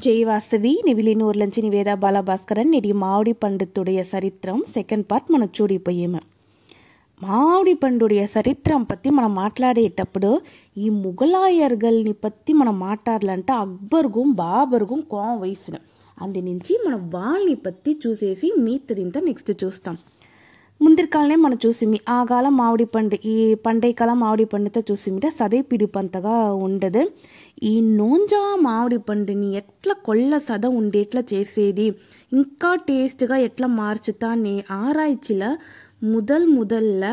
ஜெய்வாசவி நிவிலினூர் லஞ்சி நிவேதா பாலபாஸ்கரன் நெடி மாவடி பண்டத்துடைய சரித்திரம் second part మనం చూడిపోయాము. మామిడి పండుడియ చరిత్రం పత్తి మనం మాట్లాడేటప్పుడు ఈ ముగలాయర్గల్ని పత్తి మనం మాట్లాడాలంటే అక్బర్గం బాబర్గం కోం వయసును. అందు నుంచి మనం వాళ్ళని పత్తి చూసేసి మిగతాదింతా నెక్స్ట్ చూస్తాం. ಮುಂದಿನ మనం చూసిమి ఆ కాలం ಪಂಡೆ ಈ ಪಂಡೆ ಕಾಲ ಮಾವಿಡಿ ಪಂಡೆ ಅಂತ చూసిమిటే సదే పిడిపంతగా ఉండదు. ఈ నోంజా మామిడి పండుని ఎట్లా కొళ్ళ సద ఉండి ఎట్లా చేసేది ఇంకా టేస్ట్గా ఎట్లా మార్చుతా అనే ఆరాయిచ్చిల ముదల్ ముదల్ల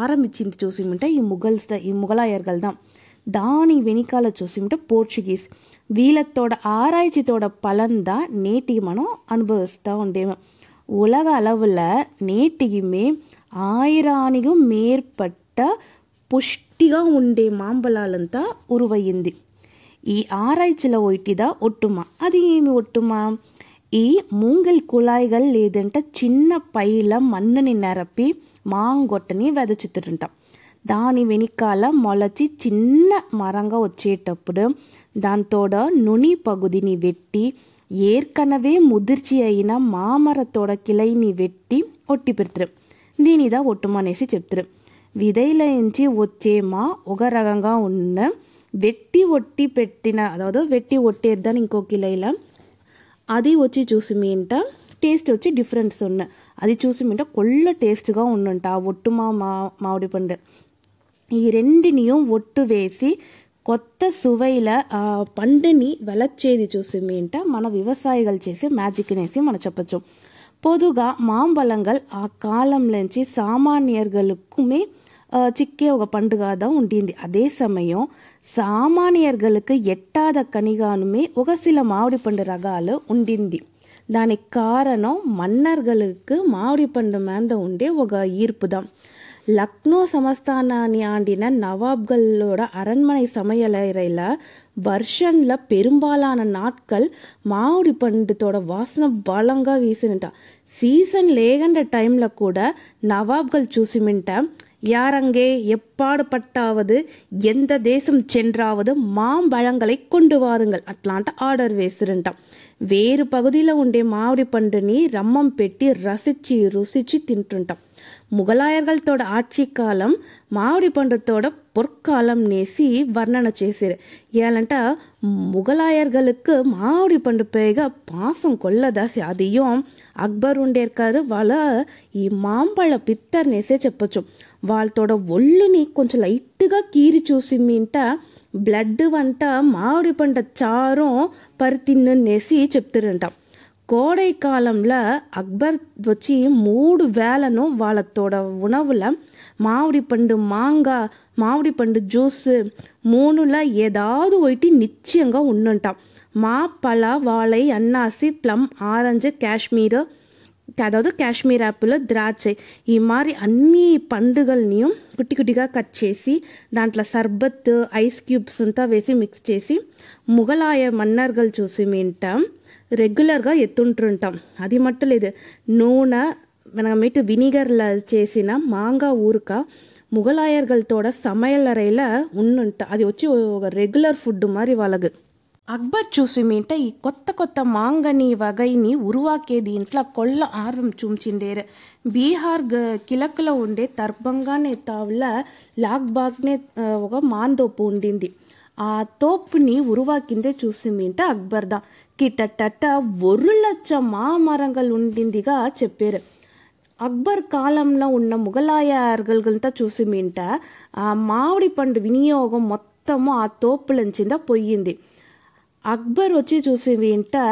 ఆరంభించింది చూసిమంటే ఈ ముగల్స్ ఈ ముగలాయర్గల్ దాం దాని వెనకాల చూసిమంటే పోర్చుగీస్. వీళ్ళతోడ ఆరాయిచితోడ పలందా నేటి మనం అనుభవిస్తూ ఉండేము. உலக அளவில் நேட்டிக்குமே ఆయిరానిగు మేర్పట్ట పుష్టిగా ఉండే మాంబలాలంతా ఉరువయ్యింది ఈ ఆరాయిచల ఒయిటిద ఒట్టుమ అది ఏమి ఒట్టుమ ఈ మూంగల్ కుళాయిగల్ లేదంటే చిన్న పైల మన్నుని నెరపి మాంగొట్టని వెదచుతుంటాం దాని వెనకాల మొలచి చిన్న మరంగా వచ్చేటప్పుడు దాంతోడ నుని పగుదిని వెట్టి ஏற்கனவே முதிர்ச்சி అయిన మామరతోడ కిలైని వెట్టి ఒట్టి పెడతారు దీనిద ఒట్టుమనేసి చెప్తారు విధైలోంచి వచ్చే మా ఒక రకంగా ఉన్న వెట్టి ఒట్టి పెట్టిన అదావదో వెట్టి ఒట్టేద్దాను ఇంకో కిలైల అది వచ్చి చూసిమేంట టేస్ట్ వచ్చి డిఫరెన్స్ ఉన్న అది చూసిమేంట కొల్ల టేస్ట్గా ఉండంట ఆ ఒట్టు మా మామిడి పండు ఈ రెండినియం ఒట్టు వేసి కొత్త సువైల పంటని వెలచ్చేది చూసి ఏంట మన వ్యవసాయగాలు చేసే మ్యాజిక్ అనేసి మనం చెప్పచ్చు பொதுவாக மாம்பழங்கள் ஆக்காலம்லంచి சாமானியர்களுக்குமே சிக்கே ஒரு பண்டுகா தான் உண்டியது அதே சமயம் సామాన్యர்களுக்கு எட்டாத கனிగానుమే ఒక சில మామిడి పండు రకాలు ఉండింది దానికి కారణం మన్నర్గలకు మామిడి పండు మీద ఉండే ఒక ఈర్పుదాం லக்னோ சமஸ்தானானி ஆண்டின நவாப்களோட அரண்மனை சமையலறையில் வருஷனில் பெரும்பாலான நாட்கள் மாவுடி பண்டத்தோட வாசனை பலங்கா வீசினுட்டான் சீசன் லேகண்ட டைமில் கூட நவாப்கள் చూసిమింట யாரங்கே எப்பாடுபட்டாவது எந்த தேசம் சென்றாவது மாம்பழங்களை கொண்டு வாருங்கள் అట్లాంటి ఆర్డర్ వేసిరంటాం వేరు పగుదిలో ఉండే మామిడి పండుని రమ్మం పెట్టి రసిచి రుసిచి తింటుంటాం ముఘలాయర్గలతోడ ఆర్చీ కాలం మామిడి పండుతోడ பொற்காலம்னே சி வர்ணனை చేశారు ஏலంట முகலாயர்களுக்கு மாவடி பண்டு பேக பாசம் கொள்ளதாசி அதையும் அக்பர் ఉండేర్కారు వాళ్ళ ఈ మాంపళ్ళ పిత్తర్నేసే చెప్పొచ్చు వాళ్ళతోడ ఒళ్ళుని కొంచెం లైట్గా కీరి చూసి మీంట బ్లడ్ వంట మామిడి పంట చారం పరితిన్నునేసి చెప్తారంట కోడై కాలంలో అక్బర్ వచ్చి మూడు వేలను వాళ్ళతోడ ఉణవుల మామిడి పండు మాంగా మామిడి పండు జ్యూస్ మూనుల ఏదాదు ఒకటి నిశ్చయంగా ఉండుంటాం మా పళ వాళై అన్నాసి ప్లమ్ ఆరెంజ్ కాశ్మీర్ అதாவது కాశ్మీర్ యాపిల్ ద్రాక్ష ఈ మాదిరి అన్ని పండుగల్ని కుట్టి కుట్టిగా కట్ చేసి దాంట్లో సర్బత్ ఐస్ క్యూబ్స్ అంతా వేసి మిక్స్ చేసి ముగలాయ మన్నర్గలు చూసి మింటాం రెగ్యులర్గా ఎత్తుంటుంటాం అది మట్టు లేదు నూనె మనమేటు వినిగర్ల చేసిన మాంగా ఊరుక முகலாயர்கள்தோட சமையலறையில் ఉండుంటా అది వచ్చి ఒక రెగ్యులర్ ఫుడ్ మరి வழகு అక్బర్ చూసి మీంట ఈ కొత్త కొత్త మాంగని వగైని ఉరువాకే దీంట్లో కొల్ల ఆర్వం చూంచిండేరు బీహార్ కిలక్లో ఉండే తర్బంగానే తావుల లాక్బాగ్నే ఒక మాందోపు ఉండింది ఆ తోపుని ఉరువాకిందే చూసి మీంట అక్బర్ దా కిటటట ఒరు లక్ష మామరంగల్ ఉండిందిగా చెప్పారు. అక్బర్ కాలంలో ఉన్న ముగలాయర్గల్గంతా చూసిమింట ఆ మామిడి పండు వినియోగం మొత్తము ఆ తోపులంచింద పోయింది. అక్బర్ వచ్చి చూసి వింటే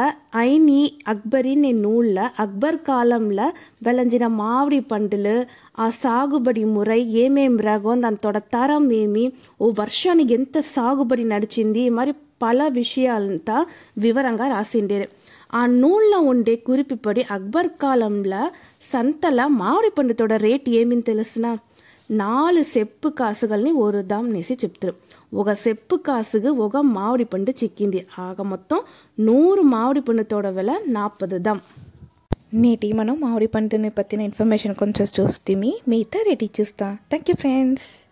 ఐని అక్బరిని నూళ్ళ అక్బర్ కాలంలో వెలంజిన మామిడి పంటలు ఆ సాగుబడి మురై ఏమేం రగో దానితోడ తరం ఏమి ఓ వర్షానికి ఎంత సాగుబడి నడిచింది మరి పల విషయాలంతా వివరంగా రాసిండేరు ఆ నూళ్ళ ఉండే కురిపిపడి అక్బర్ కాలంలో సంతల మామిడి పండుతోడ రేట్ ఏమని తెలుసునా నాలుగు సెప్పు కాసుగల్ని ఓరుదాం అనేసి చెప్తారు. ఒక సెప్పు కాసుకు ఒక మామిడి పండు చిక్కింది. ఆగ మొత్తం నూరు మామిడి పండుతోడ వెల నాపదు దాం నేటి మనం మామిడి పండుని పత్తిన ఇన్ఫర్మేషన్ కొంచెం చూస్తే మిగతా రెడీ చూస్తాం థ్యాంక్ యూ ఫ్రెండ్స్